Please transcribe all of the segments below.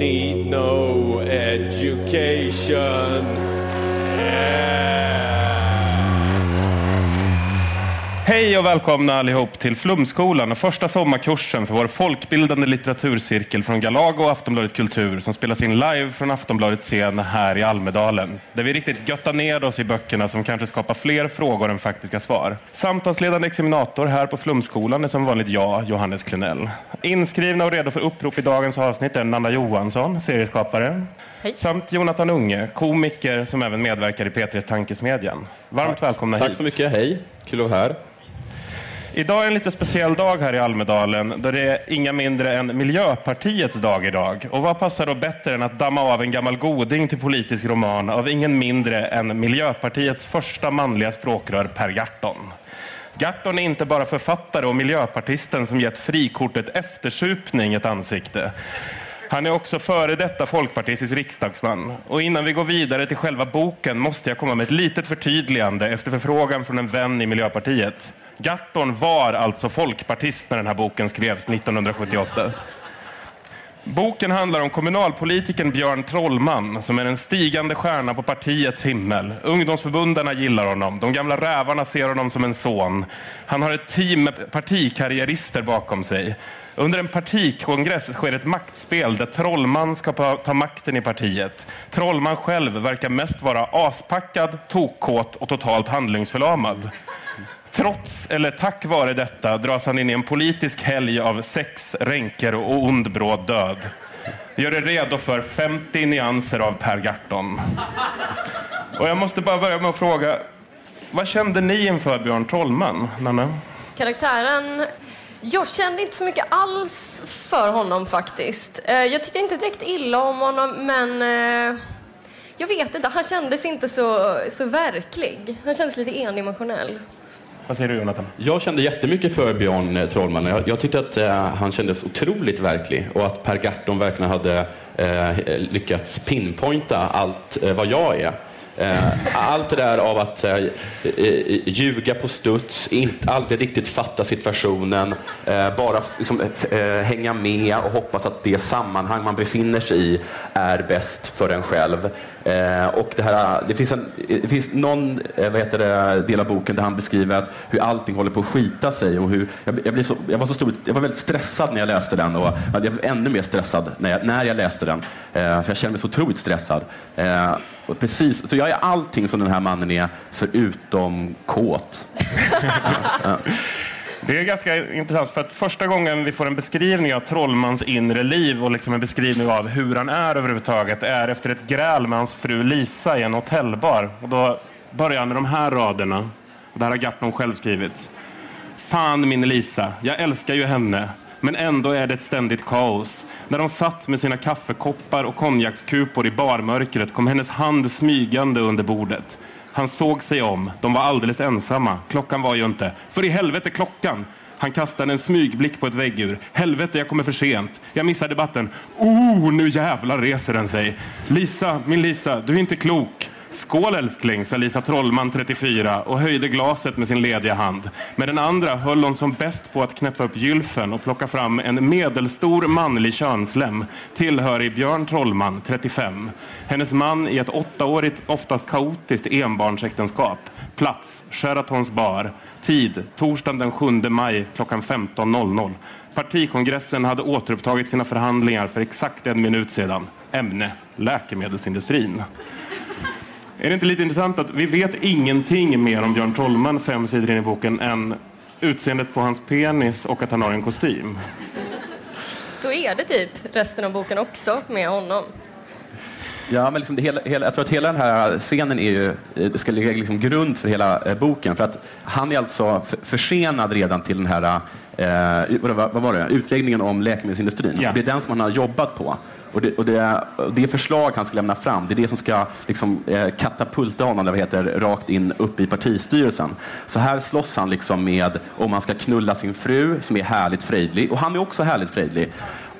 need no education. Hej och välkomna allihop till Flumskolan och första sommarkursen för vår folkbildande litteraturcirkel från Galago och Aftonbladet Kultur som spelas in live från Aftonbladets scen här i Almedalen. Där vi riktigt göttar ner oss i böckerna som kanske skapar fler frågor än faktiska svar. Samtalsledande examinator här på Flumskolan är som vanligt jag, Johannes Klenell. Inskrivna och redo för upprop i dagens avsnitt är Nanna Johansson, serieskapare. Hej. Samt Jonathan Unge, komiker som även medverkar i P3s Tankesmedjan. Varmt välkomna hit. Tack så mycket, hej. Kul att vara här. Idag är en lite speciell dag här i Almedalen då det är inga mindre än Miljöpartiets dag idag. Och vad passar då bättre än att damma av en gammal goding till politisk roman av ingen mindre än Miljöpartiets första manliga språkrör Per Gahrton. Gahrton är inte bara författare och miljöpartisten som gett frikortet eftersupning ett ansikte. Han är också före detta folkpartistisk riksdagsman. Och innan vi går vidare till själva boken måste jag komma med ett litet förtydligande efter förfrågan från en vän i Miljöpartiet. Gahrton var alltså folkpartist när den här boken skrevs 1978. Boken handlar om kommunalpolitiken Björn Trollman som är en stigande stjärna på partiets himmel. Ungdomsförbundarna gillar honom. De gamla rävarna ser honom som en son. Han har ett team med partikarriärister bakom sig. Under en partikongress sker ett maktspel där Trollman ska ta makten i partiet. Trollman själv verkar mest vara aspackad, tokkåt och totalt handlingsförlamad. Trots eller tack vare detta dras han in i en politisk helg av sex, ränker och ond bråd död. Gör er redo för 50 nyanser av Per Gahrton. Och jag måste bara börja med att fråga, vad kände ni inför Björn Trollman, Nanna? Karaktären... Jag kände inte så mycket alls för honom faktiskt. Eh, jag tyckte inte direkt illa om honom, men... Eh, jag vet inte, han kändes inte så, så verklig. Han kändes lite endimensionell. Vad säger du Jonathan? Jag kände jättemycket för Björn eh, Trollman. Jag, jag tyckte att eh, han kändes otroligt verklig och att Per Gahrton verkligen hade eh, eh lyckats pinpointa allt eh, vad jag är. Eh, allt det där av att eh, ljuga på studs, inte aldrig riktigt fatta situationen, eh, bara liksom, hänga med och hoppas att det sammanhang man befinner sig i är bäst för en själv. Och det, här, det, finns en, det finns någon vad heter det, del av boken där han beskriver att hur allting håller på att skita sig. Och hur, jag, jag, så, jag, var så stor, jag var väldigt stressad när jag läste den och jag blev ännu mer stressad när jag, när jag läste den. För jag kände mig så otroligt stressad. Och precis, så jag är allting som den här mannen är, förutom kåt. Det är ganska intressant för att första gången vi får en beskrivning av Trollmans inre liv och liksom en beskrivning av hur han är överhuvudtaget är efter ett gräl med hans fru Lisa i en hotellbar. Och då börjar han med de här raderna. Det här har Gahrton själv skrivit. Fan min Lisa, jag älskar ju henne. Men ändå är det ett ständigt kaos. När de satt med sina kaffekoppar och konjakskupor i barmörkret kom hennes hand smygande under bordet. Han såg sig om. De var alldeles ensamma. Klockan var ju inte. För i helvete klockan! Han kastade en smygblick på ett väggur. Helvete, jag kommer för sent. Jag missar debatten. Oh, nu jävlar reser den sig. Lisa, min Lisa, du är inte klok. Skål älskling, sa Lisa Trollman, 34, och höjde glaset med sin lediga hand. Med den andra höll hon som bäst på att knäppa upp gylfen och plocka fram en medelstor manlig könslem, tillhörig Björn Trollman, 35. Hennes man i ett åttaårigt, oftast kaotiskt enbarnsäktenskap. Plats, Sheratons bar. Tid, torsdagen den 7 maj klockan 15.00. Partikongressen hade återupptagit sina förhandlingar för exakt en minut sedan. Ämne, läkemedelsindustrin. Är det inte lite intressant att vi vet ingenting mer om Björn Trollman fem sidor in i boken än utseendet på hans penis och att han har en kostym? Så är det typ resten av boken också med honom. Ja, men liksom det hela, hela, jag tror att hela den här scenen är ju, ska ligga liksom grund för hela eh, boken. För att han är alltså försenad redan till den här eh, vad, var det? utläggningen om läkemedelsindustrin. Ja. Det är den som han har jobbat på. Och det, och det, det förslag han ska lämna fram, det är det som ska liksom, eh, katapulta honom eller heter, rakt in upp i partistyrelsen. Så här slåss han liksom med om han ska knulla sin fru, som är härligt frejdlig, och han är också härligt frejdlig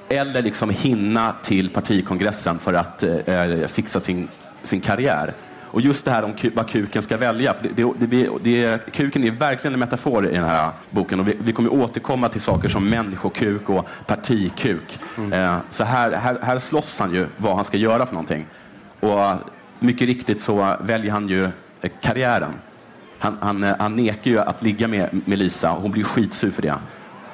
eller liksom hinna till partikongressen för att eh, eh fixa sin, sin karriär. Och just det här om vad kuken ska välja. För det, det, det, det, kuken är verkligen en metafor i den här boken och vi, vi kommer återkomma till saker som människokuk och partikuk. Mm. Eh, så här, här, här slåss han ju vad han ska göra för någonting. Och mycket riktigt så väljer han ju eh, karriären. Han, han, eh, han nekar ju att ligga med, med Lisa och hon blir skitsur för det.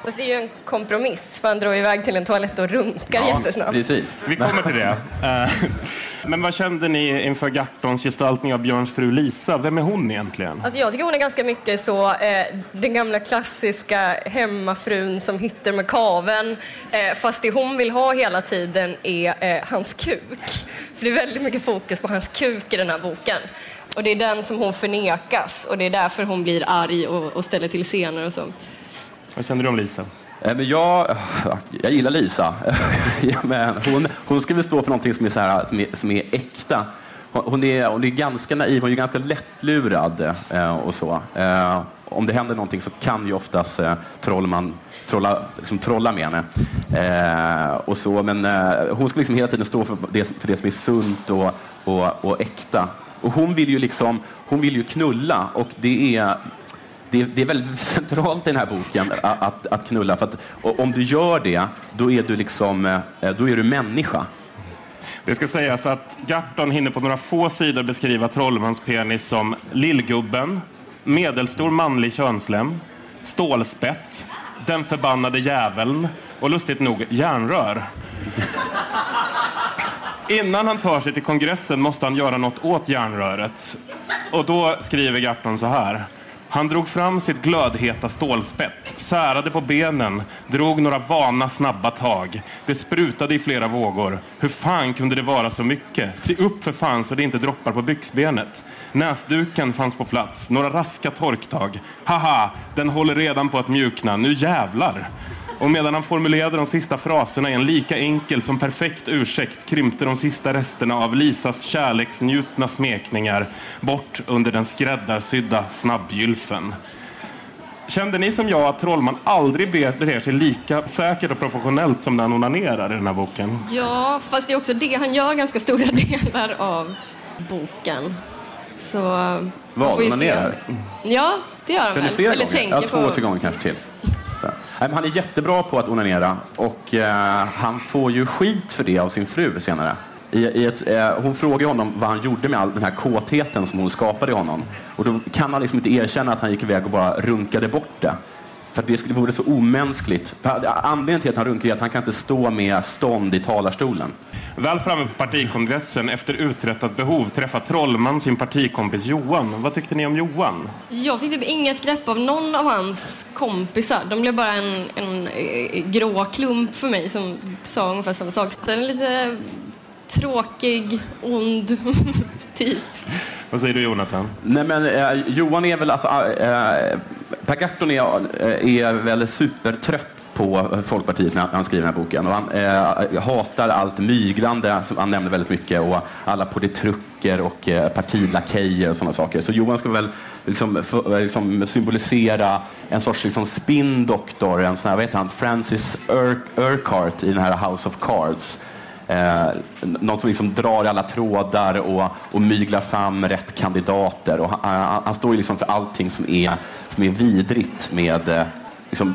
Fast det är ju en kompromiss, för han drar iväg till en toalett och runkar ja, jättesnabbt. Precis. Vi kommer till det. Men vad kände ni inför Gartons gestaltning av Björns fru Lisa? Vem är hon egentligen? Alltså jag tycker hon är ganska mycket så eh, den gamla klassiska hemmafrun som hytter med kaven. Eh, fast det hon vill ha hela tiden är eh, hans kuk. För det är väldigt mycket fokus på hans kuk i den här boken. Och det är den som hon förnekas och det är därför hon blir arg och, och ställer till scener och så. Vad känner du om Lisa? Eh, men jag, jag gillar Lisa. Men hon, hon ska väl stå för någonting som är, så här, som är, som är äkta. Hon är, hon är ganska naiv, hon är ganska lättlurad eh, och så. Eh, om det händer någonting så kan ju oftast Trollman trolla, liksom trolla med henne. och så, men hon ska liksom hela tiden stå för det, för det som är sunt och, och, och äkta. Och hon vill ju liksom, hon vill ju knulla och det är det, det, är väldigt centralt i den här boken att, att knulla. För att, om du gör det, då är du, liksom, eh, då är du människa. Det ska sägas att Garton hinner på några få sidor beskriva Trollmans penis som lillgubben, medelstor manlig könslem, stålspett, den förbannade jäveln och lustigt nog järnrör. Innan han tar sig till kongressen måste han göra något åt järnröret. Och då skriver Garton så här. Han drog fram sitt glödheta stålspett, särade på benen, drog några vana snabba tag. Det sprutade i flera vågor. Hur fan kunde det vara så mycket? Se upp för fan så det inte droppar på byxbenet. Näsduken fanns på plats, några raska torktag. Haha, den håller redan på att mjukna, nu jävlar! Och medan han formulerade de sista fraserna i en lika enkel som perfekt ursäkt krympte de sista resterna av Lisas kärleksnjutna smekningar bort under den skräddarsydda snabbgylfen. Kände ni som jag att Trollman aldrig beter sig lika säkert och professionellt som när han onanerar i den här boken? Ja, fast det är också det han gör ganska stora delar av boken. Så... Vad? Onanerar? Ja, det gör han väl. Eller gånger? Ja, två, tre gånger kanske till. Han är jättebra på att onanera och eh, han får ju skit för det av sin fru senare. I, i ett, eh, hon frågar honom vad han gjorde med all den här kåtheten som hon skapade i honom. Och då kan han liksom inte erkänna att han gick iväg och bara runkade bort det. För det skulle, vore så omänskligt. För anledningen till att han runkar är att han kan inte stå med stånd i talarstolen. Väl framme på partikongressen efter uträttat behov träffar Trollman sin partikompis Johan. Vad tyckte ni om Johan? Jag fick typ inget grepp av någon av hans kompisar. De blev bara en, en, eh, grå klump för mig som sa ungefär samma sak. Den är lite tråkig, ond typ. Vad säger du Jonathan? Nej men eh, Johan är väl alltså, eh, Per Gahrton är, eh, är väl supertrött på eh, Folkpartiet när han skriver den här boken. Och han eh, hatar allt myglande, som han nämner väldigt mycket, och alla politruker och eh, partilakejer och sådana saker. Så Johan ska väl liksom, för, eh, liksom symbolisera en sorts liksom, spindoktor, en sån här, vad heter han, Francis Ur Urquhart i den här House of Cards Eh, någon som liksom drar i alla trådar och, och myglar fram rätt kandidater. Och han, han står ju liksom för allting som är, som är vidrigt med, eh, liksom,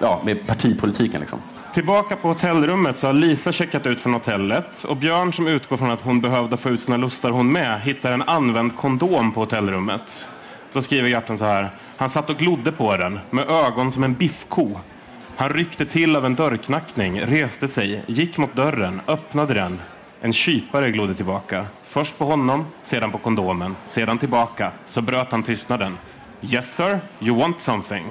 ja, med partipolitiken. Liksom. Tillbaka på hotellrummet så har Lisa checkat ut från hotellet och Björn som utgår från att hon behövde få ut sina lustar hon med hittar en använd kondom på hotellrummet. Då skriver Garten så här. Han satt och glodde på den med ögon som en biffko han ryckte till av en dörrknackning, reste sig, gick mot dörren, öppnade den. En kypare glodde tillbaka. Först på honom, sedan på kondomen, sedan tillbaka. Så bröt han tystnaden. Yes sir, you want something?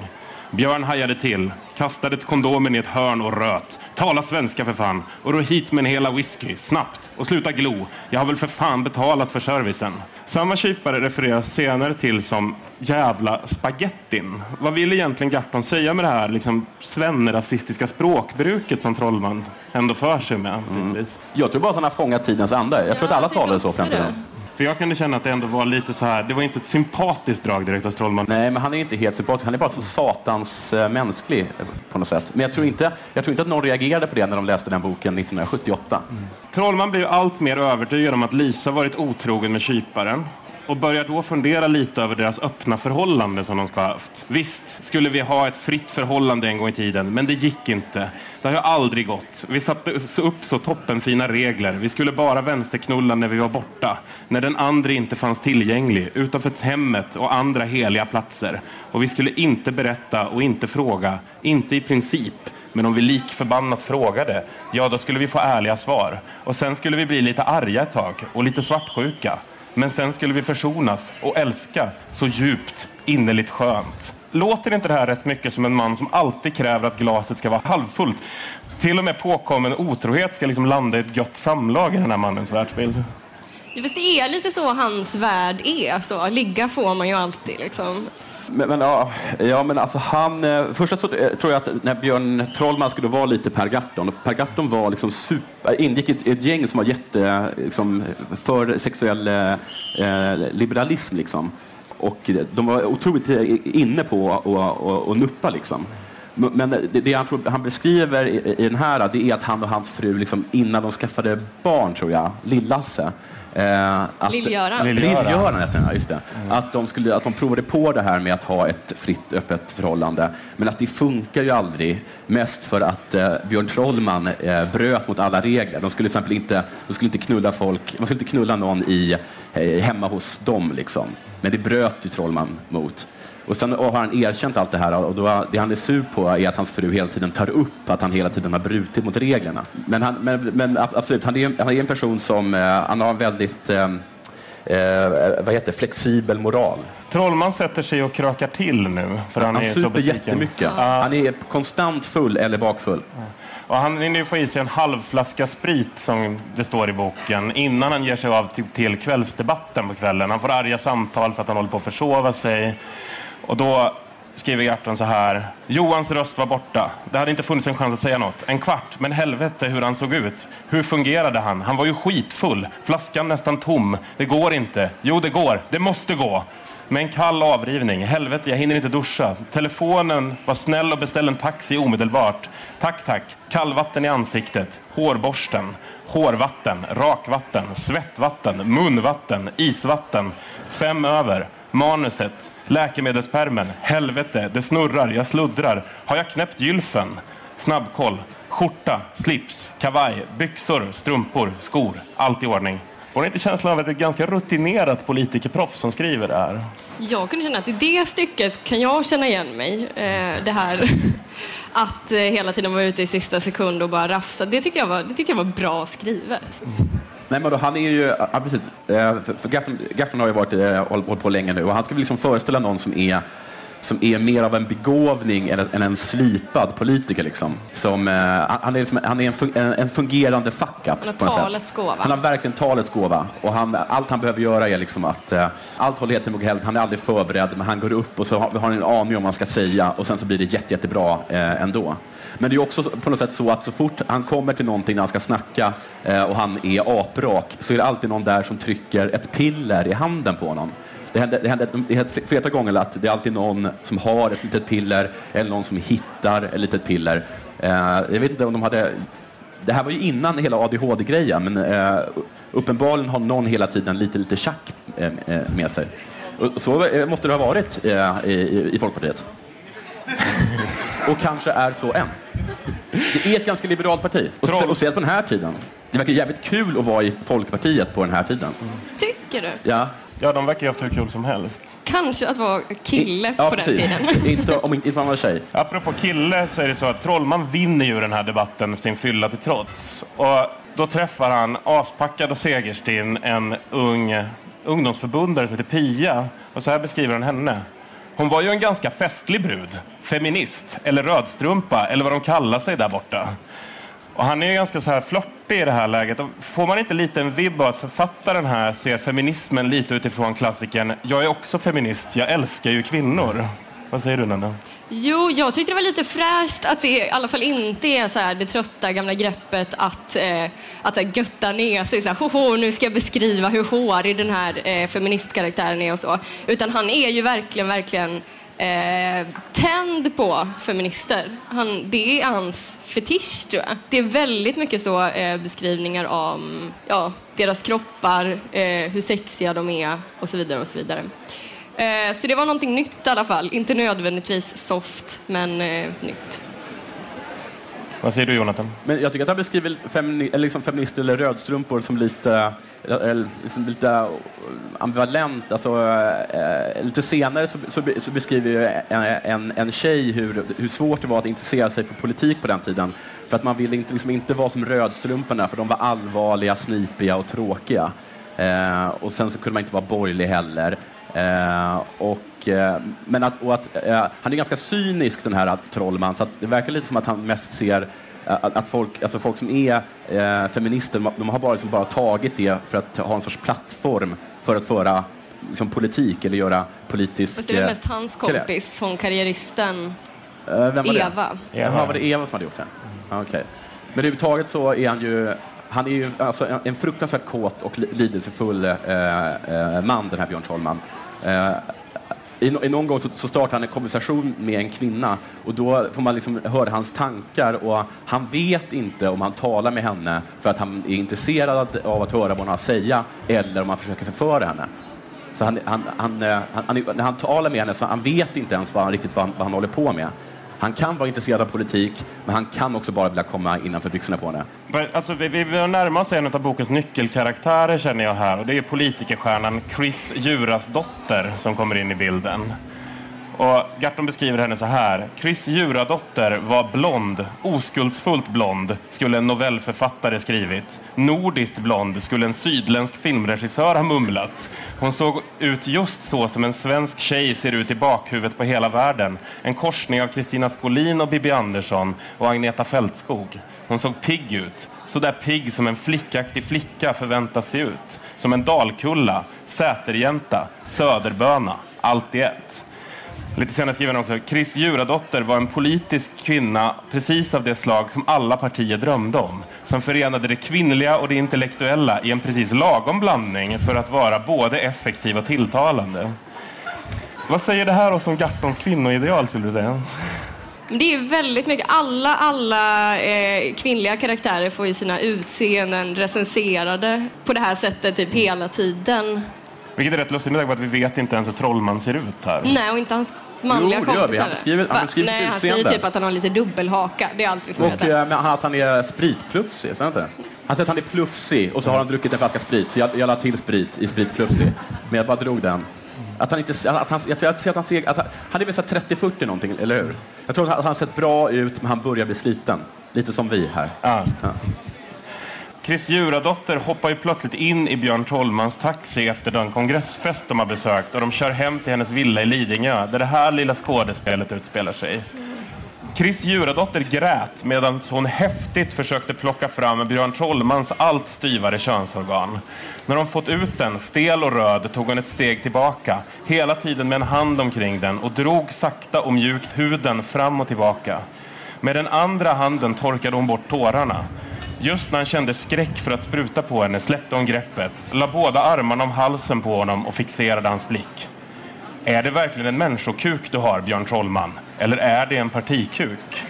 Björn hajade till, kastade kondomen i ett hörn och röt. Tala svenska för fan! Och då hit med en hela whisky, snabbt! Och sluta glo! Jag har väl för fan betalat för servicen. Samma kypare refereras senare till som jävla spagettin. Vad vill egentligen Garton säga med det här liksom, svennrasistiska språkbruket som Trollman ändå för sig med? Mm. Jag tror bara att han har fångat tidens anda. Jag ja, tror att alla talar så den tiden. För jag kunde känna att det ändå var lite så här, det var inte ett sympatiskt drag direkt hos Trollman. Nej, men han är inte helt sympatisk. Han är bara så satans eh, mänsklig eh, på något sätt. Men jag tror, inte, jag tror inte att någon reagerade på det när de läste den boken 1978. Mm. Trollman blir allt mer övertygad om att Lisa varit otrogen med kyparen och börjar då fundera lite över deras öppna förhållande som de ska ha haft. Visst skulle vi ha ett fritt förhållande en gång i tiden, men det gick inte. Det har ju aldrig gått. Vi satte upp så toppenfina regler. Vi skulle bara vänsterknulla när vi var borta, när den andra inte fanns tillgänglig, utanför hemmet och andra heliga platser. Och vi skulle inte berätta och inte fråga, inte i princip. Men om vi lik förbannat frågade, ja då skulle vi få ärliga svar. Och sen skulle vi bli lite arga ett tag och lite svartsjuka. Men sen skulle vi försonas och älska så djupt, innerligt skönt. Låter inte det här rätt mycket som en man som alltid kräver att glaset ska vara halvfullt? Till och med påkommen otrohet ska liksom landa i ett gött samlag i den här mannens världsbild. Ja, fast det är lite så hans värld är. Så. Ligga får man ju alltid. Liksom. Men, men, ja, ja, men alltså han... Eh, så eh, tror jag att när Björn Trollman skulle vara lite Per Gahrton, Per Gahrton var liksom super, eh, ingick i ett, ett, gäng som var jätte, eh, liksom, för sexuell eh, eh, liberalism. Liksom. Och de var otroligt inne på att nuppa. Liksom. Men det, det han, han, beskriver i, i, den här det är att han och hans fru, liksom, innan de skaffade barn, tror jag, Lill-Lasse, Eh, Lill-Göran. Lill-Göran heter den, just det. Mm. Att, de skulle, att de provade på det här med att ha ett fritt, öppet förhållande. Men att det funkar ju aldrig. Mest för att eh, Björn Trollman eh, bröt mot alla regler. De skulle till exempel inte, de skulle inte knulla folk, man skulle inte knulla någon i, eh, hemma hos dem. Liksom. Men det bröt ju Trollman mot. Och sen har han erkänt allt det här och då, det han är sur på är att hans fru hela tiden tar upp att han hela tiden har brutit mot reglerna. Men, han, men, men absolut, han är, han är en person som eh, han har en väldigt eh, eh, vad heter flexibel moral. Trollman sätter sig och krökar till nu. För han, han är super så jättemycket. Ja. Han är konstant full eller bakfull. Och han hinner få i sig en halv flaska sprit, som det står i boken, innan han ger sig av till, till kvällsdebatten på kvällen. Han får arga samtal för att han håller på att försova sig. Och då skriver Gerton så här. Johans röst var borta. Det hade inte funnits en chans att säga något. En kvart, men helvete hur han såg ut. Hur fungerade han? Han var ju skitfull. Flaskan nästan tom. Det går inte. Jo, det går. Det måste gå. Med en kall avrivning. Helvete, jag hinner inte duscha. Telefonen var snäll och beställde en taxi omedelbart. Tack, tack. Kallvatten i ansiktet. Hårborsten. Hårvatten. Rakvatten. Svettvatten. Munvatten. Isvatten. Fem över. Manuset. Läkemedelspermen. Helvete, det snurrar, jag sluddrar. Har jag knäppt gylfen? Snabbkoll. Skjorta, slips, kavaj, byxor, strumpor, skor. Allt i ordning. Får ni inte känslan av att det är ett ganska rutinerat politikerproffs som skriver det här? Jag kunde känna att i det stycket kan jag känna igen mig. Eh, det här att eh, hela tiden vara ute i sista sekund och bara rafsa. Det tyckte jag var, det tyckte jag var bra skrivet. Nej, men då, han är ju, ja, precis, eh, för, Gerton har ju varit, eh, hållit på länge nu och han ska liksom föreställa någon som är som är mer av en begåvning än, än en slipad politiker. Liksom. Som, eh, han är, liksom, han är en, en, fungerande fuck-up. Han har talets gåva. Han har verkligen talets gåva. Och han, allt han behöver göra är liksom att eh, allt håller jättemycket Han är aldrig förberedd, men han går upp och så har, har en aning om vad man ska säga och sen så blir det jätte, jättebra eh, ändå. Men det är också på något sätt så att så fort han kommer till någonting när han ska snacka eh, och han är aprak så är det alltid någon där som trycker ett piller i handen på honom. Det händer, det händer, det händer flera gånger att det är alltid någon som har ett litet piller eller någon som hittar ett litet piller. Eh, jag vet inte om de hade... Det här var ju innan hela ADHD-grejen, men eh, uppenbarligen har någon hela tiden lite, lite tjack eh, eh, med sig. Och så måste det ha varit eh, i, i Folkpartiet. och kanske är så än. Det är ett ganska liberalt parti. Och, speciellt på den här tiden. Det verkar jävligt kul att vara i Folkpartiet på den här tiden. Tycker du? Ja. Ja, de verkar ju haft hur kul som helst. Kanske att vara kille I, ja, på precis. den tiden. inte, om inte man var tjej. Apropå kille så är det så att Trollman vinner ju den här debatten sin fylla till trots. Och då träffar han aspackad och segerstinn en ung ungdomsförbundare som heter Pia. Och så här beskriver han henne. Hon var ju en ganska festlig brud. Feminist, eller rödstrumpa, eller vad de kallar sig där borta. Och han är ju ganska så här flörtig i det här läget. Och får man inte lite en vibb av att författaren här ser feminismen lite utifrån klassiken Jag är också feminist, jag älskar ju kvinnor. Vad säger du, Nanda? Jo, jag tyckte det var lite fräscht att det i alla fall inte är så här det trötta gamla greppet att, eh, att så här, götta ner sig. Så här, Hoho, nu ska jag beskriva hur hårig den här eh, feministkaraktären är och så. Utan han är ju verkligen, verkligen eh, tänd på feminister. Han, det är hans fetisch, tror jag. Det är väldigt mycket så eh, beskrivningar om ja, deras kroppar, eh, hur sexiga de är och så vidare. och så vidare. Eh, så det var någonting nytt i alla fall. Inte nödvändigtvis soft, men eh, nytt. Vad säger du, Jonathan? Men jag tycker att han beskriver femini liksom feminister eller rödstrumpor som lite, eller liksom lite ambivalent. Alltså, eh, lite senare så, så, så beskriver en, en, en tjej hur, hur svårt det var att intressera sig för politik på den tiden. För att man ville inte, liksom inte vara som rödstrumporna, för de var allvarliga, snipiga och tråkiga. Eh, och sen så kunde man inte vara borgerlig heller. Eh, och, eh, men att, att, eh, han är ganska cynisk den här Trollman, så det verkar lite som att han mest ser eh, att, att folk, alltså folk som är eh, feminister, de har bara, liksom bara tagit det för att ha en sorts plattform för att föra liksom, politik eller göra politisk... Fast det är väl mest hans kompis, hon karriäristen vem var Eva. Det? Jaha, var det Eva som hade gjort det? Mm. Okay. Men överhuvudtaget så är han ju han är ju alltså en, en fruktansvärt kåt och lidelsefull eh, eh, man, den här Björn Trollman. Eh, i, i, någon gång så, så startar han en konversation med en kvinna och då får man liksom höra hans tankar och han vet inte om han talar med henne för att han är intresserad av att höra vad hon har att säga eller om han försöker förföra henne. Så han, han, eh, han, han, när han talar med henne så han vet inte ens vad han, riktigt vad han, vad han håller på med. Han kan vara intresserad av politik, men han kan också bara vilja komma innanför byxorna på henne. Alltså, vi, vi närmar oss en av bokens nyckelkaraktärer känner jag här och det är politikerstjärnan Chris Jurasdotter som kommer in i bilden. Och Garton beskriver henne så här. Chris Juradotter var blond, oskuldsfullt blond, skulle en novellförfattare skrivit. Nordiskt blond skulle en sydländsk filmregissör ha mumlat. Hon såg ut just så som en svensk tjej ser ut i bakhuvudet på hela världen. En korsning av Kristina Skolin och Bibi Andersson och Agneta Fältskog. Hon såg pigg ut. Så där pigg som en flickaktig flicka förväntas se ut. Som en dalkulla, säterjänta, söderböna, allt i ett. Lite senare skriver han också, Chris Juradottir var en politisk kvinna precis av det slag som alla partier drömde om. Som förenade det kvinnliga och det intellektuella i en precis lagom blandning för att vara både effektiv och tilltalande. Vad säger det här oss om Gartons kvinnoideal skulle du säga? Det är väldigt mycket. Alla, alla eh, kvinnliga karaktärer får ju sina utseenden recenserade på det här sättet typ hela tiden. Vilket är rätt lustigt med tanke på att vi vet inte ens hur Trollman ser ut här. Nej, och inte hans manliga jo, det gör vi. Han beskriver, han beskriver Nej, han säger typ att han har lite dubbelhaka. Det är allt vi får och, veta. Men att han är spritplufsig, så inte? Han säger att han är plufsig och så har han druckit en flaska sprit. Så jag, jag la till sprit i spritplufsig. Men jag bara drog den. Att han inte, att han, jag tror att han ser, att han, han är väl 30-40 någonting, eller hur? Jag tror att han har sett bra ut, men han börjar bli sliten. Lite som vi här. Ah. Ja. Chris juradotter hoppar ju plötsligt in i Björn Trollmans taxi efter den kongressfest de har besökt och de kör hem till hennes villa i Lidingö där det här lilla skådespelet utspelar sig. Chris juradotter grät medan hon häftigt försökte plocka fram Björn Trollmans allt styvare könsorgan. När hon fått ut den, stel och röd, tog hon ett steg tillbaka, hela tiden med en hand omkring den och drog sakta och mjukt huden fram och tillbaka. Med den andra handen torkade hon bort tårarna. Just när han kände skräck för att spruta på henne släppte hon greppet, la båda armarna om halsen på honom och fixerade hans blick. Är det verkligen en människokuk du har, Björn Trollman? Eller är det en partikuk?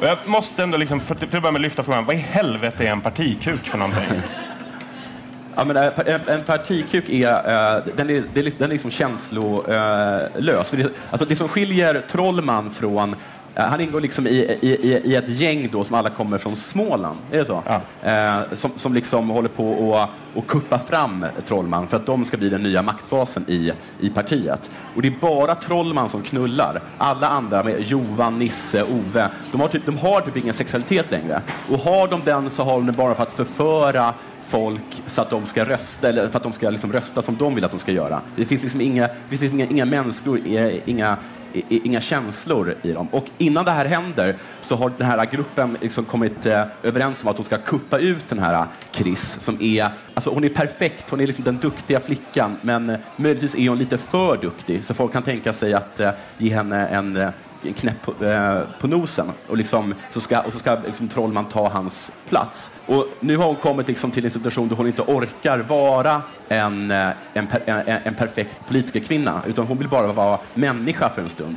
Och jag måste ändå liksom, för till att börja med lyfta frågan, vad i helvete är en partikuk för någonting? Ja, men en partikuk är, uh, den är, den är liksom känslolös. Uh, alltså det som skiljer Trollman från han ingår liksom i, i, i ett gäng då som alla kommer från Småland, är det så? Ja. Eh, som, som liksom håller på att och kuppa fram Trollman för att de ska bli den nya maktbasen i, i partiet. Och det är bara Trollman som knullar. Alla andra, med Jovan, Nisse, Ove, de har, typ, de har typ ingen sexualitet längre. Och har de den så har de den bara för att förföra folk så att de ska rösta, eller för att de ska liksom rösta som de vill att de ska göra. Det finns liksom inga, det finns liksom inga, inga människor, inga, i, i, inga känslor i dem. Och innan det här händer så har den här gruppen liksom kommit eh, överens om att de ska kuppa ut den här Chris som är, alltså hon är perfekt, hon är liksom den duktiga flickan, men eh, möjligtvis är hon lite för duktig, så folk kan tänka sig att eh, ge henne en eh, knäpp på, eh, på nosen och, liksom, så ska, och så ska liksom Trollman ta hans plats. Och nu har hon kommit liksom till en situation där hon inte orkar vara en, eh, en, en, eh, en perfekt politikerkvinna utan hon vill bara vara människa för en stund.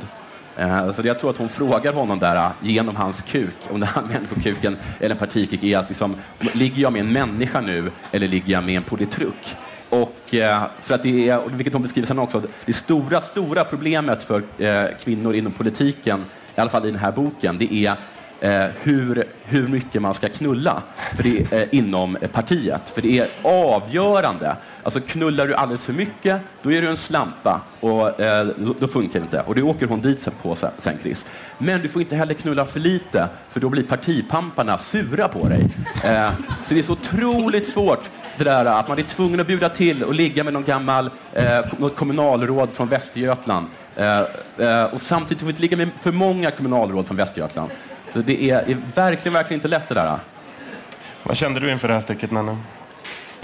Eh, så jag tror att hon frågar honom där eh, genom hans kuk, om den här människokuken eller partikuk är att liksom, ligger jag med en människa nu eller ligger jag med en politruk? Och eh, för att det är, vilket hon beskriver sen också, det stora, stora problemet för eh, kvinnor inom politiken, i alla fall i den här boken, det är eh, hur, hur mycket man ska knulla för det, eh, inom partiet. För det är avgörande. Alltså knullar du alldeles för mycket, då är du en slampa och eh, då, funkar det inte. Och det åker hon dit på sen, Chris. Men du får inte heller knulla för lite, för då blir partipamparna sura på dig. Eh, så det är så otroligt svårt det där att man är tvungen att bjuda till och ligga med någon gammal eh, något kommunalråd från Västergötland. Eh, eh, och samtidigt får vi inte ligga med för många kommunalråd från Västergötland. Så det är, är verkligen, verkligen inte lätt det där. Vad kände du inför det här stycket, Nanne?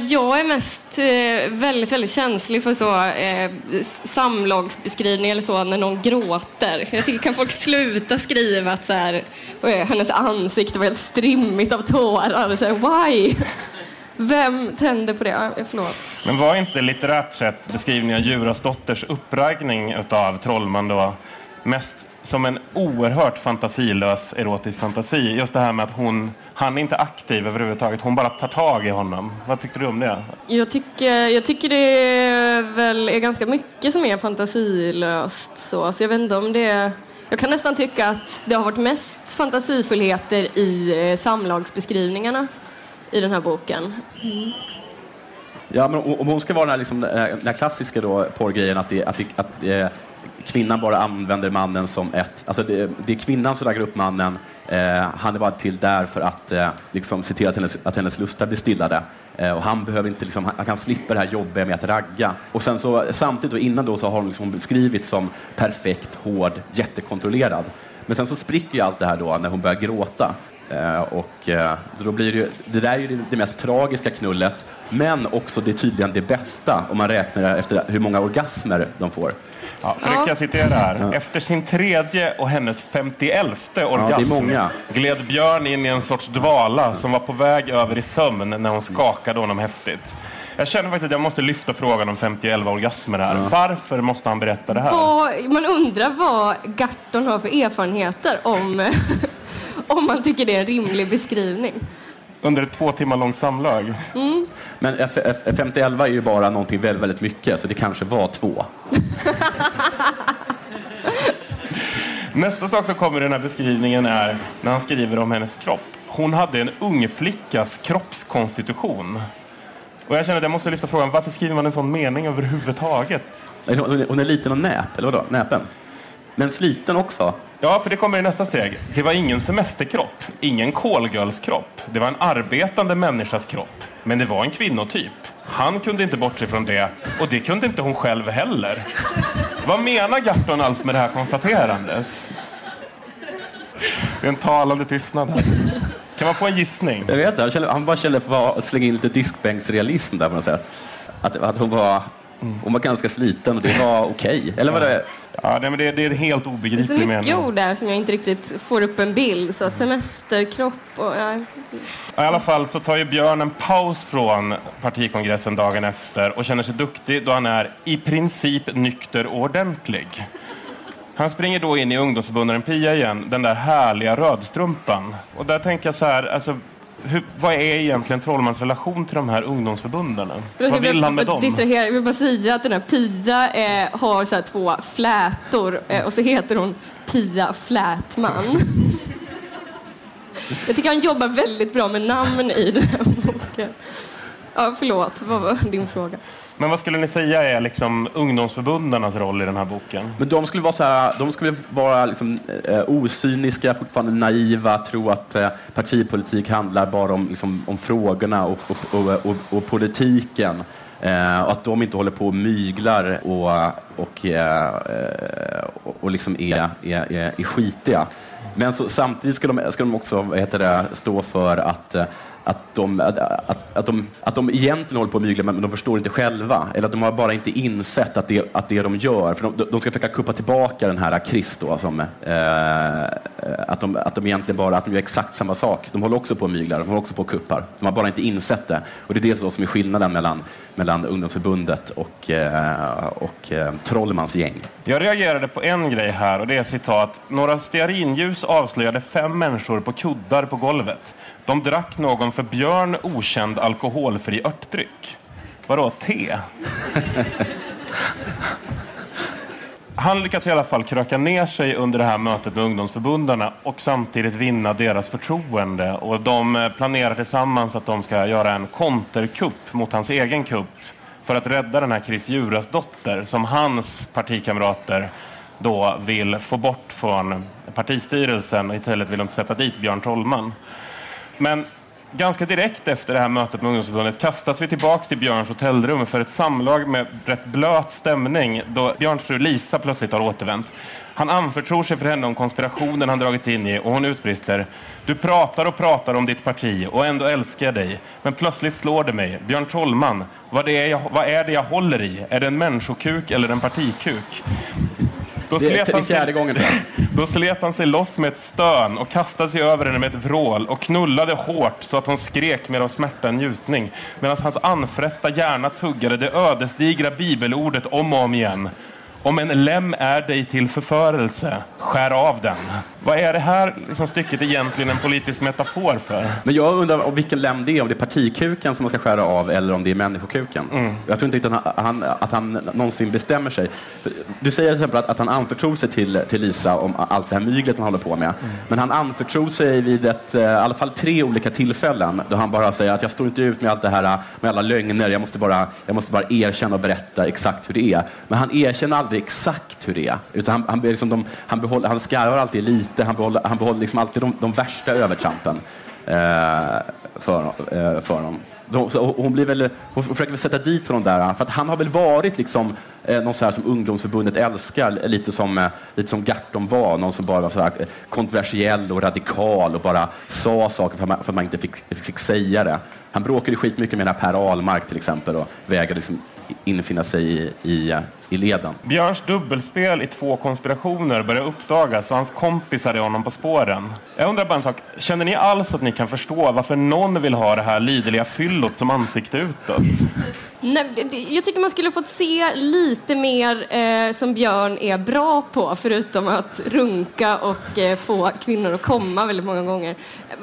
Jag är mest eh, väldigt, väldigt känslig för så eh, samlagsbeskrivning eller så när någon gråter. Jag tycker kan folk sluta skriva att så här, eh, hennes ansikte var helt strimmigt av tårar. Så här, Why? Vem tände på det? Förlåt. Men var inte litterärt sett beskrivningen av Djurasdotters uppraggning av Trollman då mest som en oerhört fantasilös erotisk fantasi. Just det här med att hon, han är inte aktiv överhuvudtaget, hon bara tar tag i honom. Vad tyckte du om det? Jag tycker, jag tycker det är väl är ganska mycket som är fantasilöst. Så, så jag vet inte om det jag kan nästan tycka att det har varit mest fantasifullheter i eh, samlagsbeskrivningarna i den här boken. Mm. Ja, men om hon ska vara den här, liksom, den här klassiska då, porrgrejen att, det, att, det, att det, kvinnan bara använder mannen som ett... Alltså det, det är kvinnan som raggar upp mannen. Eh, han är bara till där för att eh, liksom, se till att hennes, att hennes lustar blir stillade. Eh, och han, behöver inte, liksom, han kan slippa det här jobbiga med att ragga. Och sen så, samtidigt då, innan då, så har hon liksom beskrivits som perfekt, hård, jättekontrollerad. Men sen så spricker ju allt det här då när hon börjar gråta. Eh, och eh, då blir det, det där är ju det mest tragiska knullet, men också det tydligen det bästa om man räknar efter hur många orgasmer de får. Ja, för det kan jag citera här. Ja. Efter sin tredje och hennes femtioelfte orgasm ja, gled Björn in i en sorts dvala som var på väg över i sömn när hon skakade honom häftigt. Jag känner faktiskt att jag måste lyfta frågan om 50 orgasmer här. Ja. Varför måste han berätta det här? Vad, man undrar vad Garton har för erfarenheter om om man tycker det är en rimlig beskrivning. Under ett två timmar långt samlag. Mm. Men F5011 är ju bara någonting väldigt, väldigt mycket, så det kanske var två. Nästa sak som kommer i den här beskrivningen är när han skriver om hennes kropp. Hon hade en ung flickas kroppskonstitution. Och jag känner att jag måste lyfta frågan, varför skriver man en sån mening överhuvudtaget? Hon är liten och näp, eller vadå? Näpen? Men sliten också? Ja, för det kommer i nästa steg. Det var ingen semesterkropp, ingen kolgölskropp. Det var en arbetande människas kropp. Men det var en kvinnotyp. Han kunde inte bortse från det och det kunde inte hon själv heller. Vad menar Garton alls med det här konstaterandet? Det är en talande tystnad här. Kan man få en gissning? Jag vet inte, han bara kände för att slänga in lite diskbänksrealism där på något sätt. Att, att hon var hon var ganska sliten och det var okej. Okay. Eller var det... Ja, det, det är helt obegripligt. Det är så mycket ord där som jag inte riktigt får upp en bild. Så semesterkropp och... Ja. I alla fall så tar ju Björn en paus från partikongressen dagen efter och känner sig duktig då han är i princip nykter och ordentlig. Han springer då in i ungdomsförbundaren Pia igen, den där härliga rödstrumpan. Och där tänker jag så här, alltså hur, vad är egentligen Trollmans relation till de här ungdomsförbunden? Vad vill han med dem? Jag vill bara säga att den här Pia eh, har så två flätor eh, och så heter hon Pia Flätman. jag tycker han jobbar väldigt bra med namn i den här boken. Ja, förlåt, vad var din fråga? Men vad skulle ni säga är liksom ungdomsförbundarnas roll i den här boken? Men de skulle vara, så här, de skulle vara liksom, eh, osyniska, fortfarande naiva, tro att eh, partipolitik handlar bara om, liksom, om frågorna och, och, och, och politiken. Eh, och att de inte håller på och myglar och, och, eh, eh, och, liksom är, är, är, är skitiga. Men så, samtidigt ska de, ska de också vad heter det, stå för att eh, att de, att, att, att, de, att de egentligen håller på att mygla, men de förstår inte själva. Eller att de har bara inte insett att det, att det de gör, för de, de ska försöka kuppa tillbaka den här Chris då, som, eh, att, de, att de egentligen bara att de gör exakt samma sak. De håller också på att mygla, de håller också på att kuppar. De har bara inte insett det. Och det är det som är skillnaden mellan, mellan ungdomsförbundet och, eh, och eh, Trollmans gäng. Jag reagerade på en grej här och det är citat. Några stearinljus avslöjade fem människor på kuddar på golvet. De drack någon för Björn okänd alkoholfri örtdryck. Vadå, te? Han lyckas i alla fall kröka ner sig under det här mötet med ungdomsförbundarna och samtidigt vinna deras förtroende. Och de eh, planerar tillsammans att de ska göra en konterkupp mot hans egen kupp för att rädda den här Chris Juras dotter som hans partikamrater då vill få bort från partistyrelsen istället vill de sätta dit Björn Trollman. Men ganska direkt efter det här mötet med ungdomsförbundet kastas vi tillbaka till Björns hotellrum för ett samlag med rätt blöt stämning då Björns fru Lisa plötsligt har återvänt. Han anförtror sig för henne om konspirationen han dragits in i och hon utbrister. Du pratar och pratar om ditt parti och ändå älskar jag dig. Men plötsligt slår det mig. Björn Trollman, vad är, jag, vad är det jag håller i? Är det en människokuk eller en partikuk? Då slet, han sig, då slet han sig loss med ett stön och kastade sig över henne med ett vrål och knullade hårt så att hon skrek mer av smärta än njutning medan hans anfrätta hjärna tuggade det ödesdigra bibelordet om och om igen. Om en lem är dig till förförelse, skär av den. Vad är det här liksom, stycket egentligen en politisk metafor för? Men jag undrar om vilken lem det är, om det är partikuken som man ska skära av eller om det är människokuken. Mm. Jag tror inte att han, att han någonsin bestämmer sig. Du säger till exempel att, att han anförtror sig till, till Lisa om allt det här myglet han håller på med. Mm. Men han anförtror sig vid ett, eh, i alla fall tre olika tillfällen då han bara säger att jag står inte ut med allt det här med alla lögner. Jag måste bara, jag måste bara erkänna och berätta exakt hur det är. Men han erkänner aldrig aldrig exakt hur det är. Utan han, han, liksom de, han, behåller, han skarvar alltid lite, han behåller, han behåller liksom alltid de, de värsta övertrampen eh, för, eh, för honom. De, så hon, blir väl, hon försöker väl sätta dit honom där, för att han har väl varit liksom, eh, någon så här som ungdomsförbundet älskar, lite som, eh, lite som Garton var, någon som bara var så här, eh, kontroversiell och radikal och bara sa saker för att man, för att man inte fick, fick säga det. Han bråkade skitmycket med Per Ahlmark till exempel och vägrade liksom infinna sig i, i, eh, i leden. Björns dubbelspel i två konspirationer börjar uppdagas och hans kompisar är honom på spåren. Jag undrar bara en sak. Känner ni alls att ni kan förstå varför någon vill ha det här liderliga fyllot som ansikte utåt? Nej, jag tycker man skulle fått se lite mer eh, som Björn är bra på, förutom att runka och eh, få kvinnor att komma väldigt många gånger.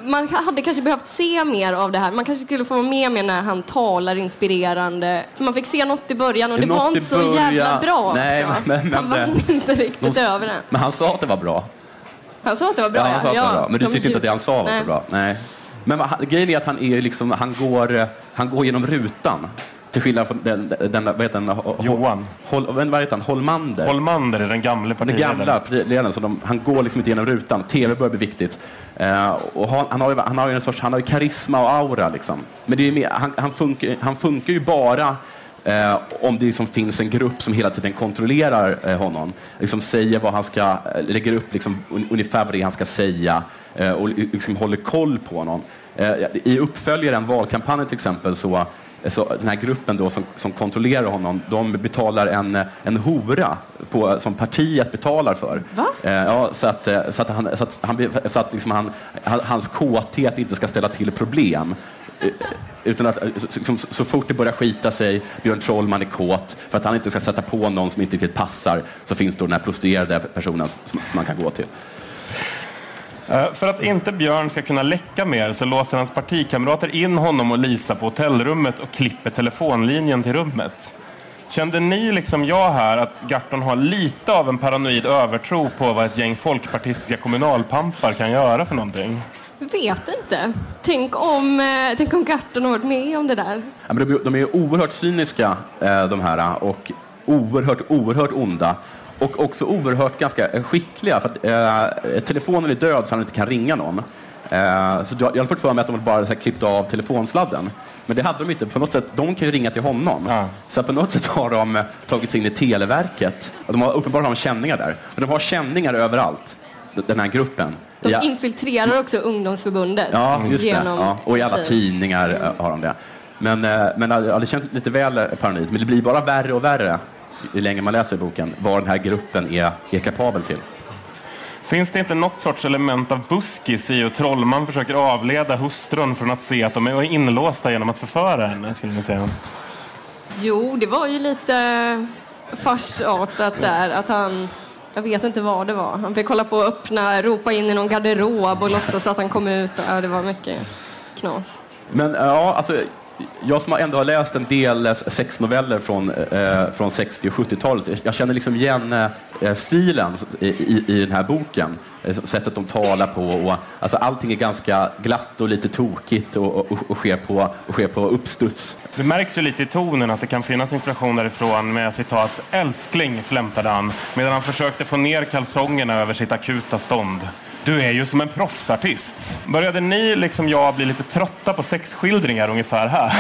Man hade kanske behövt se mer av det här. Man kanske skulle få vara med, med när han talar inspirerande. För man fick se något i början och det, var inte så jävla bra. Nej, alltså. men, men, han vann inte riktigt de, över den. Men han sa att det var bra. Han sa att det var bra, ja. Han sa att det var bra. Men du tyckte inte att det han sa var Nej. så bra? Nej. Men grejen är att han, är liksom, han, går, han går genom rutan. Till skillnad från den, den vad heter han? Johan. Hol, vad heter han? Holmander. Holmander är den gamla partiledaren. Den gamla partiledaren. Så de, han går liksom inte genom rutan. TV börjar bli viktigt. Uh, och han, han, har ju, han har ju en sorts han har ju karisma och aura. Liksom. Men det är mer, han, han, funkar, han funkar ju bara Eh, om det liksom finns en grupp som hela tiden kontrollerar eh, honom, liksom säger vad han ska, eh, lägger upp liksom, un, ungefär vad det är han ska säga eh, och liksom håller koll på honom. Eh, I uppföljaren, valkampanjen till exempel, så så den här gruppen då som, som kontrollerar honom, de betalar en, en hora på, som partiet betalar för. Va? Eh, ja, så att, eh, så att, han, så att, han, så att liksom han, hans kåthet inte ska ställa till problem. Eh, utan att liksom, så fort det börjar skita sig, Björn Trollman är kåt, för att han inte ska sätta på någon som inte riktigt passar, så finns då den här prostituerade personen som, som man kan gå till. Eh, för att inte Björn ska kunna läcka mer så låser hans partikamrater in honom och Lisa på hotellrummet och klipper telefonlinjen till rummet. Kände ni, liksom jag här, att Garton har lite av en paranoid övertro på vad ett gäng folkpartistiska kommunalpampar kan göra för någonting? Vet inte. Tänk om, eh, tänk om Garton har varit med om det där. Ja, men de, de är oerhört cyniska, eh, de här, och oerhört, oerhört onda och också oerhört ganska skickliga. För att, eh, telefonen är död så han inte kan ringa någon. Eh, så jag har fått för mig att de bara så här, klippt av telefonsladden. Men det hade de inte. På något sätt, de kan ju ringa till honom. Ja. Så på något sätt har de tagit sig in i Televerket. De har uppenbarligen har de känningar där. Men de har känningar överallt, den här gruppen. De Ja. infiltrerar också ungdomsförbundet. Ja, just det. genom Ja, och i alla tjejer. tidningar eh, har de det. Men, eh, men ja, det känns lite väl paranoid. Men det blir bara värre och värre ju längre man läser boken, vad den här gruppen är, är kapabel till. Finns det inte något sorts element av buskis i hur Trollman försöker avleda hustrun från att se att de är inlåsta genom att förföra henne? Skulle ni säga. Jo, det var ju lite farsartat där. Att han, jag vet inte vad det var. Han fick kolla på att öppna, ropa in i någon garderob och låtsas att han kom ut. Och, ja, det var mycket knas. Men ja, alltså, jag som ändå har läst en del eh, sexnoveller från, eh, från 60 och 70-talet, jag känner liksom igen eh, stilen i, i, i den här boken. Eh, sättet de talar på. Och, alltså, allting är ganska glatt och lite tokigt och, och, och, sker, på, och sker på uppstuds. Det märks ju lite i tonen att det kan finnas inspiration därifrån med citat ”älskling” flämtade han medan han försökte få ner kalsongerna över sitt akuta stånd. Du är ju som en proffsartist. Började ni, liksom jag, bli lite trötta på sexskildringar ungefär här?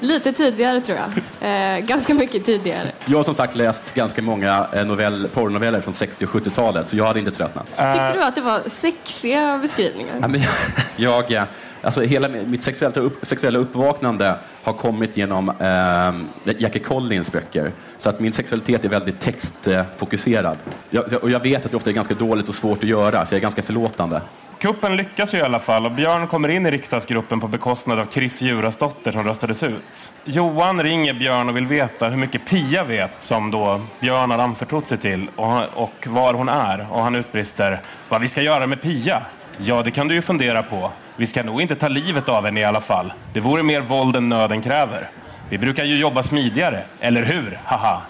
Lite tidigare tror jag. Eh, ganska mycket tidigare. Jag har som sagt läst ganska många eh, novell, porrnoveller från 60 och 70-talet, så jag hade inte tröttnat. Tyckte du att det var sexiga beskrivningar? Ja, men jag, jag, alltså hela mitt sexuella, upp, sexuella uppvaknande har kommit genom eh, Jackie Collins böcker. Så att min sexualitet är väldigt textfokuserad. Jag, och jag vet att det ofta är ganska dåligt och svårt att göra, så jag är ganska förlåtande. Kuppen lyckas ju i alla fall och Björn kommer in i riksdagsgruppen på bekostnad av Chris Jurasdotter som röstades ut. Johan ringer Björn och vill veta hur mycket Pia vet som då Björn har anförtrott sig till och, och var hon är. Och han utbrister vad vi ska göra med Pia? Ja, det kan du ju fundera på. Vi ska nog inte ta livet av henne i alla fall. Det vore mer våld än nöden kräver. Vi brukar ju jobba smidigare, eller hur? Haha.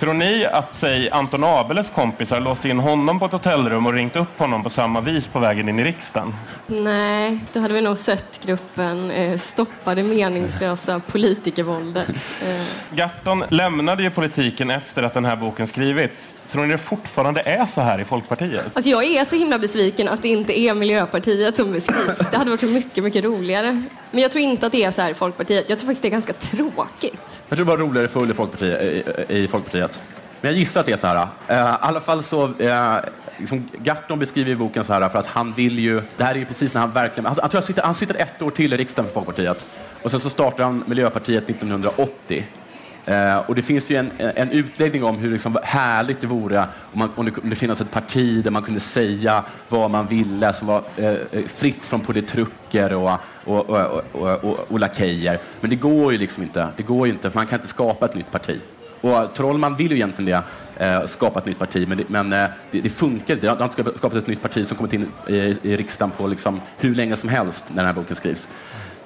Tror ni att säg Anton Abeles kompisar låste in honom på ett hotellrum och ringt upp honom på samma vis på vägen in i riksdagen? Nej, då hade vi nog sett gruppen eh, stoppa det meningslösa politikervåldet. Eh, Garton lämnade ju politiken efter att den här boken skrivits. Tror ni det fortfarande är så här i Folkpartiet? Alltså jag är så himla besviken att det inte är Miljöpartiet som beskrivs. Det hade varit mycket, mycket roligare. Men jag tror inte att det är så här i Folkpartiet. Jag tror faktiskt det är ganska tråkigt. Jag tror det var roligare full i Folkpartiet. I, i Folkpartiet. Men jag gissar att det är så här. Eh, I alla fall så, eh, liksom Garton beskriver i boken så här för att han vill ju, det här är ju precis när han verkligen, han, tror han sitter, han sitter ett år till i riksdagen för Folkpartiet. Och sen så startar han Miljöpartiet 1980. Eh, och det finns ju en, en utläggning om hur liksom härligt det vore om, man, om, det, kunde finnas ett parti där man kunde säga vad man ville, som var eh, eh fritt från politruker och, och, och, och, och, och, och lakejer. Men det går ju liksom inte. Det går ju inte, för man kan inte skapa ett nytt parti. Och Trollman vill ju egentligen det, eh, skapa ett nytt parti, men det, men, eh, det, det funkar inte. Det har inte skapat ett nytt parti som kommit in i, i riksdagen på liksom hur länge som helst när den här boken skrivs.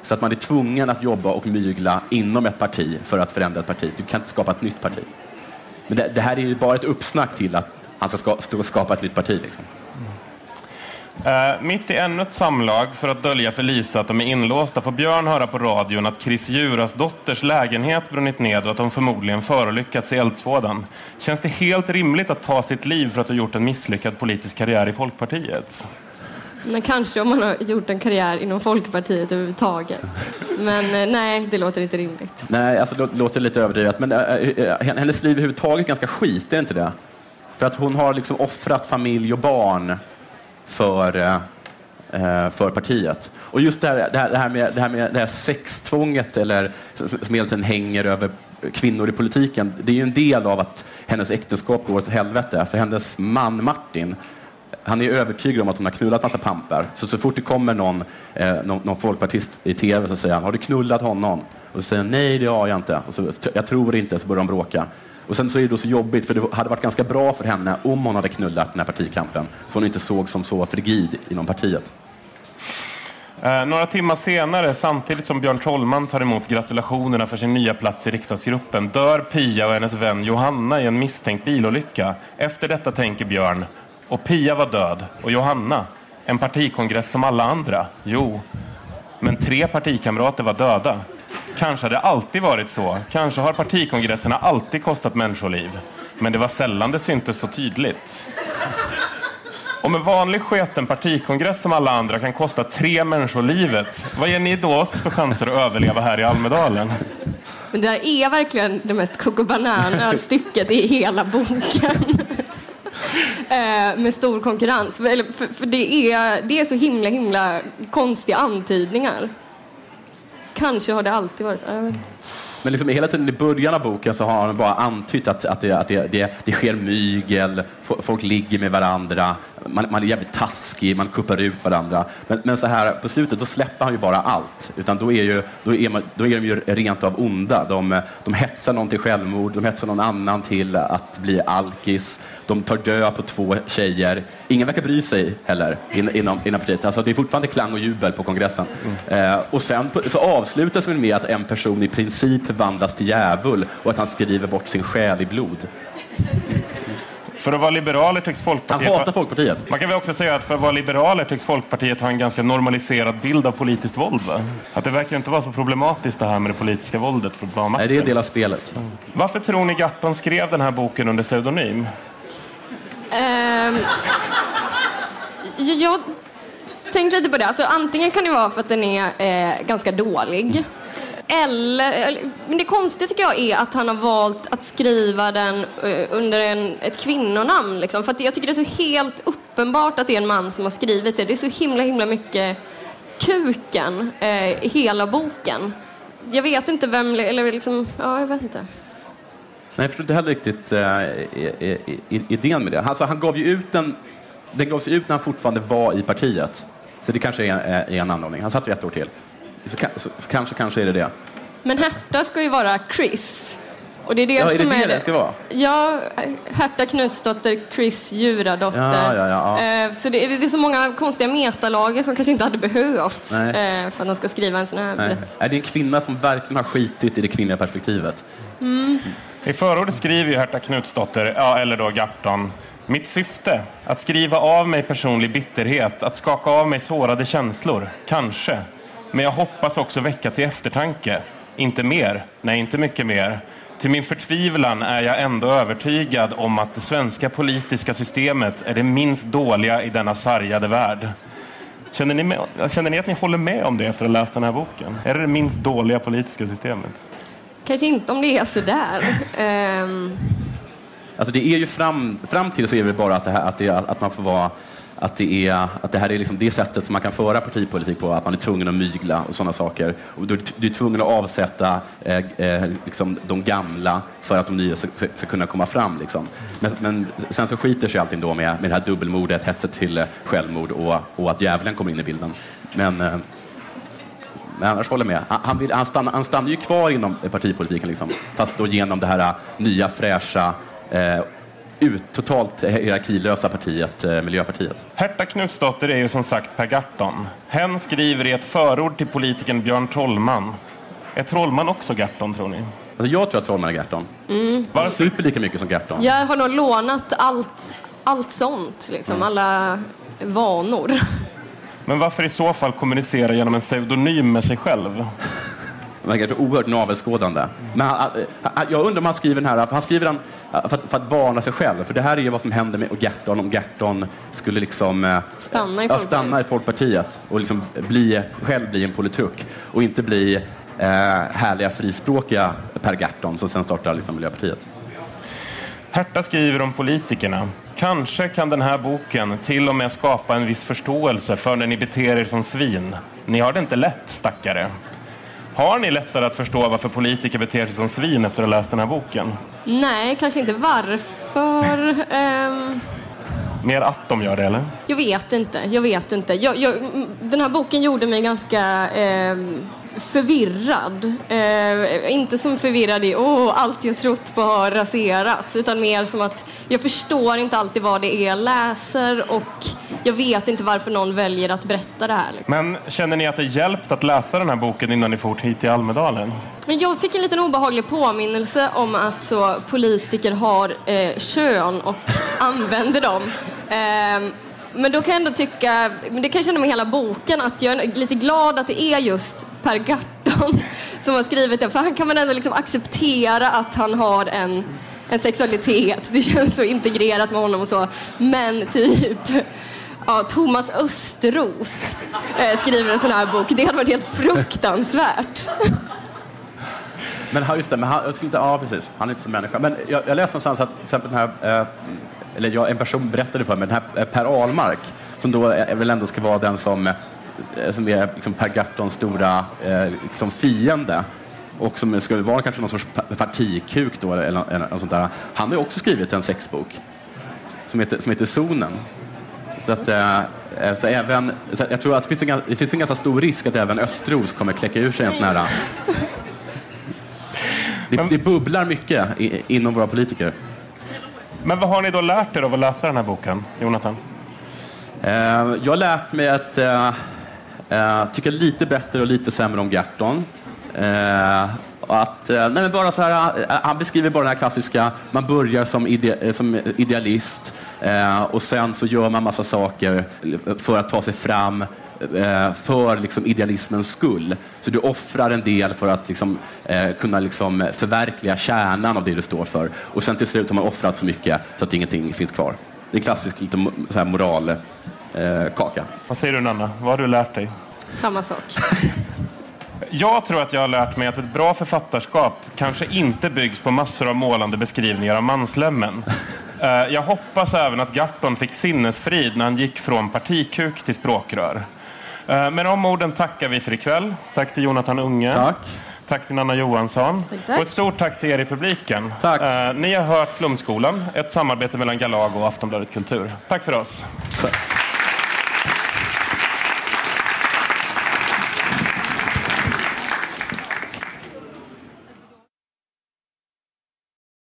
Så att man är tvungen att jobba och mygla inom ett parti för att förändra ett parti. Du kan inte skapa ett nytt parti. Men det, det här är ju bara ett uppsnack till att han ska stå och skapa ett nytt parti. Liksom. Uh, mitt i ännu ett samlag för att dölja för Lisa att de är inlåsta får Björn höra på radion att Chris Juras dotters lägenhet brunnit ned och att de förmodligen förolyckats i eldsvådan. Känns det helt rimligt att ta sitt liv för att ha gjort en misslyckad politisk karriär i Folkpartiet? Men kanske om man har gjort en karriär inom Folkpartiet överhuvudtaget. Men eh, nej, det låter inte rimligt. Nej, alltså det låter lite överdrivet, men äh, hennes liv överhuvudtaget är ganska skit, är inte det? För att hon har liksom offrat familj och barn för, äh, för partiet. Och just det här, det här, det här med, det här, med det här sextvånget, eller, som hela tiden hänger över kvinnor i politiken, det är ju en del av att hennes äktenskap går åt helvete. För hennes man Martin, han är övertygad om att hon har knullat massa pampar. Så, så fort det kommer någon, eh, någon, någon folkpartist i tv så säger han, har du knullat honom? Och så säger han, nej det har jag inte. Och så, jag tror inte, så börjar de bråka. Och sen så är det då så jobbigt, för det hade varit ganska bra för henne om hon hade knullat den här partikampen, så hon inte såg som så frigid inom partiet. Eh, några timmar senare, samtidigt som Björn Trollman tar emot gratulationerna för sin nya plats i riksdagsgruppen, dör Pia och hennes vän Johanna i en misstänkt bilolycka. Efter detta tänker Björn, och Pia var död, och Johanna, en partikongress som alla andra. Jo, men tre partikamrater var döda. Kanske har det alltid varit så. Kanske har partikongresserna alltid kostat människoliv. Men det var sällan det syntes så tydligt. Om en vanlig sketen partikongress som alla andra kan kosta tre människor livet, vad ger ni då oss för chanser att överleva här i Almedalen? Men det här är verkligen det mest Coco Banana-stycket i hela boken. Eh, med stor konkurrens. För, för, för det, är, det är så himla, himla konstiga antydningar. Kanske har det alltid varit så. Men liksom hela tiden i början av boken så har han bara antytt att, att, det, att det, det, det sker mygel, fo- folk ligger med varandra, man, man är jävligt taskig, man kuppar ut varandra. Men, men så här på slutet, då släpper han ju bara allt. Utan då är, ju, då är, man, då är de ju rent av onda. De, de hetsar någon till självmord, de hetsar någon annan till att bli alkis. De tar död på två tjejer. Ingen verkar bry sig heller in, inom, inom partiet. Alltså, det är fortfarande klang och jubel på kongressen. Eh, och sen så avslutas det med att en person i princip förvandlas till djävul och att han skriver bort sin själ i blod. För att vara liberaler tycks Han Folkpartiet... hatar Folkpartiet. Man kan väl också säga att för att vara liberaler tycks Folkpartiet ha en ganska normaliserad bild av politiskt våld. Va? Att det verkar inte vara så problematiskt det här med det politiska våldet för att Nej, det är en del av spelet. Varför tror ni Garton skrev den här boken under pseudonym? Jag, jag tänkte lite på det. Alltså, antingen kan det vara för att den är eh, ganska dålig. Eller, men det konstiga tycker jag är att han har valt att skriva den eh, under en, ett kvinnonamn. Liksom. För att jag tycker det är så helt uppenbart att det är en man som har skrivit det. Det är så himla, himla mycket kuken eh, i hela boken. Jag vet inte vem, eller liksom, ja, jag vet inte. Nej, jag förstår inte heller riktigt eh, idén med det. Alltså, han gav ju ut den, den gavs ut när han fortfarande var i partiet. Så det kanske är, är, är en anledning. Han satt ju ett år till. Så, så, så kanske, kanske är det det. Men Herta ska ju vara Chris. Och det är det Ja, är det som det är det ska vara? Ja, Herta Knutsdotter, Chris Djuradotter. Ja, ja, ja, ja. Eh, Så det är, det är så många konstiga metalager som kanske inte hade behövts Nej. eh, för att han ska skriva en sån här Nej. berättelse. Är det en kvinna som verkligen har skitit i det kvinnliga perspektivet? I förordet skriver ju Herta Knutsdotter, ja, eller då Garton, mitt syfte, att skriva av mig personlig bitterhet, att skaka av mig sårade känslor, kanske. Men jag hoppas också väcka till eftertanke. Inte mer, nej inte mycket mer. Till min förtvivlan är jag ändå övertygad om att det svenska politiska systemet är det minst dåliga i denna sargade värld. Känner ni, med, känner ni att ni håller med om det efter att ha läst den här boken? Är det det minst dåliga politiska systemet? Kanske inte om det är sådär. Ehm, Alltså det är ju fram, fram till så är det bara att, det här, att, det, att man får vara att det, är, att det här är liksom det sättet som man kan föra partipolitik på, att man är tvungen att mygla och sådana saker. Och du, du är tvungen att avsätta eh, eh, liksom de gamla för att de nya ska, ska- kunna komma fram. Liksom. Men, men sen så skiter sig allting då med, med det här dubbelmordet, hetset till eh, självmord och, och att djävulen kommer in i bilden. Men, eh, men annars håller jag med. Han, han, vill, han, stannar, han stannar ju kvar inom eh, partipolitiken, liksom. fast då genom det här eh, nya fräscha eh, ut, totalt hierarkilösa partiet, eh, Miljöpartiet. Herta Knutsdotter är ju som sagt Per Gahrton. Hen skriver i ett förord till politikern Björn Trollman. Är Trollman också Gahrton, tror ni? Alltså jag tror att Trollman är Gahrton. Han Varför? super lika mycket som Gahrton. jag har nog lånat allt, allt sånt, liksom, alla vanor. Men varför i så fall kommunicera genom en pseudonym med sig själv? Verkar oerhört navelskådande. Men han, han, jag undrar om han skriver den här, för han skriver den för att, för att varna sig själv. För det här är ju vad som händer med Gahrton om Gahrton skulle liksom eh, Stanna i ja, Folkpartiet. stanna i Folkpartiet och liksom bli, själv bli en politruk och inte bli eh, härliga frispråkiga Per Gahrton som sen startar liksom Miljöpartiet. Herta skriver om politikerna. Kanske kan den här boken till och med skapa en viss förståelse för när ni beter er som svin. Ni har det inte lätt, stackare. Har ni lättare att förstå varför politiker beter sig som svin efter att ha läst den här boken? Nej, kanske inte varför. Ehm, Mer att de gör det, eller? Jag vet inte. Jag vet inte. Jag, jag, den här boken gjorde mig ganska eh, förvirrad. Eh, inte som förvirrad i åh, allt jag trott på har raserats, utan mer som att jag förstår inte alltid vad det är jag läser och jag vet inte varför någon väljer att berätta det här. Men känner ni att det hjälpt att läsa den här boken innan ni fort hit till Almedalen? Men jag fick en liten obehaglig påminnelse om att så, politiker har eh, kön och använder dem. Ehm, men då kan jag ändå tycka, men det kan jag känna med hela boken, att jag är lite glad att det är just Per Gahrton som har skrivit det. För han kan man ändå liksom acceptera att han har en, en sexualitet. Det känns så integrerat med honom och så. Men typ ja, Thomas Östros eh, skriver en sån här bok. Det hade varit helt fruktansvärt. Men han- just det, men han, jag skulle inte, ja precis, han är inte som människa. Men jag, jag läste någonstans att till exempel den här, eh, eller jag, en person berättade för mig, den här eh, Per Ahlmark, som då eh, är, väl ändå ska vara den som, eh, som är liksom Per Gahrtons stora eh, liksom fiende och som skulle vara kanske någon sorts partikuk då, eller, eller, eller något sånt där. Han har ju också skrivit en sexbok som heter, som heter Zonen. Så att, eh, eh, så även, så jag tror att det finns, en, det finns en ganska stor risk att även Östros kommer kläcka ur sig en sån här... Det, det bubblar mycket i, inom våra politiker. Men vad har ni då lärt er av att läsa den här boken, Jonathan? Eh, jag har lärt mig att eh, tycka lite bättre och lite sämre om Gerton. Och att, eh, nej men bara så här, eh, han beskriver bara den här klassiska, man börjar som, ide, eh, som idealist eh, och sen så gör man massa saker för att ta sig fram eh, för liksom idealismens skull. Så du offrar en del för att liksom, eh, kunna liksom förverkliga kärnan av det du står för. Och sen till slut har man offrat så mycket så att ingenting finns kvar. Det är en klassisk lite så här moral eh, kaka. Vad säger du Nanna? Vad har du lärt dig? Samma sak. Jag tror att jag har lärt mig att ett bra författarskap kanske inte byggs på massor av målande beskrivningar av manslämmen. Eh, Jag hoppas även att Garton fick sinnesfrid när han gick från partikuk till språkrör. Eh, Med de orden tackar vi för ikväll. Tack till Jonathan Unge. Tack. Tack till Nanna Johansson. Tack, tack. Och ett stort tack till er i publiken. Tack. Eh, Ni har hört Flumskolan, ett samarbete mellan Galago och Aftonbladet Kultur. Tack för oss. Så.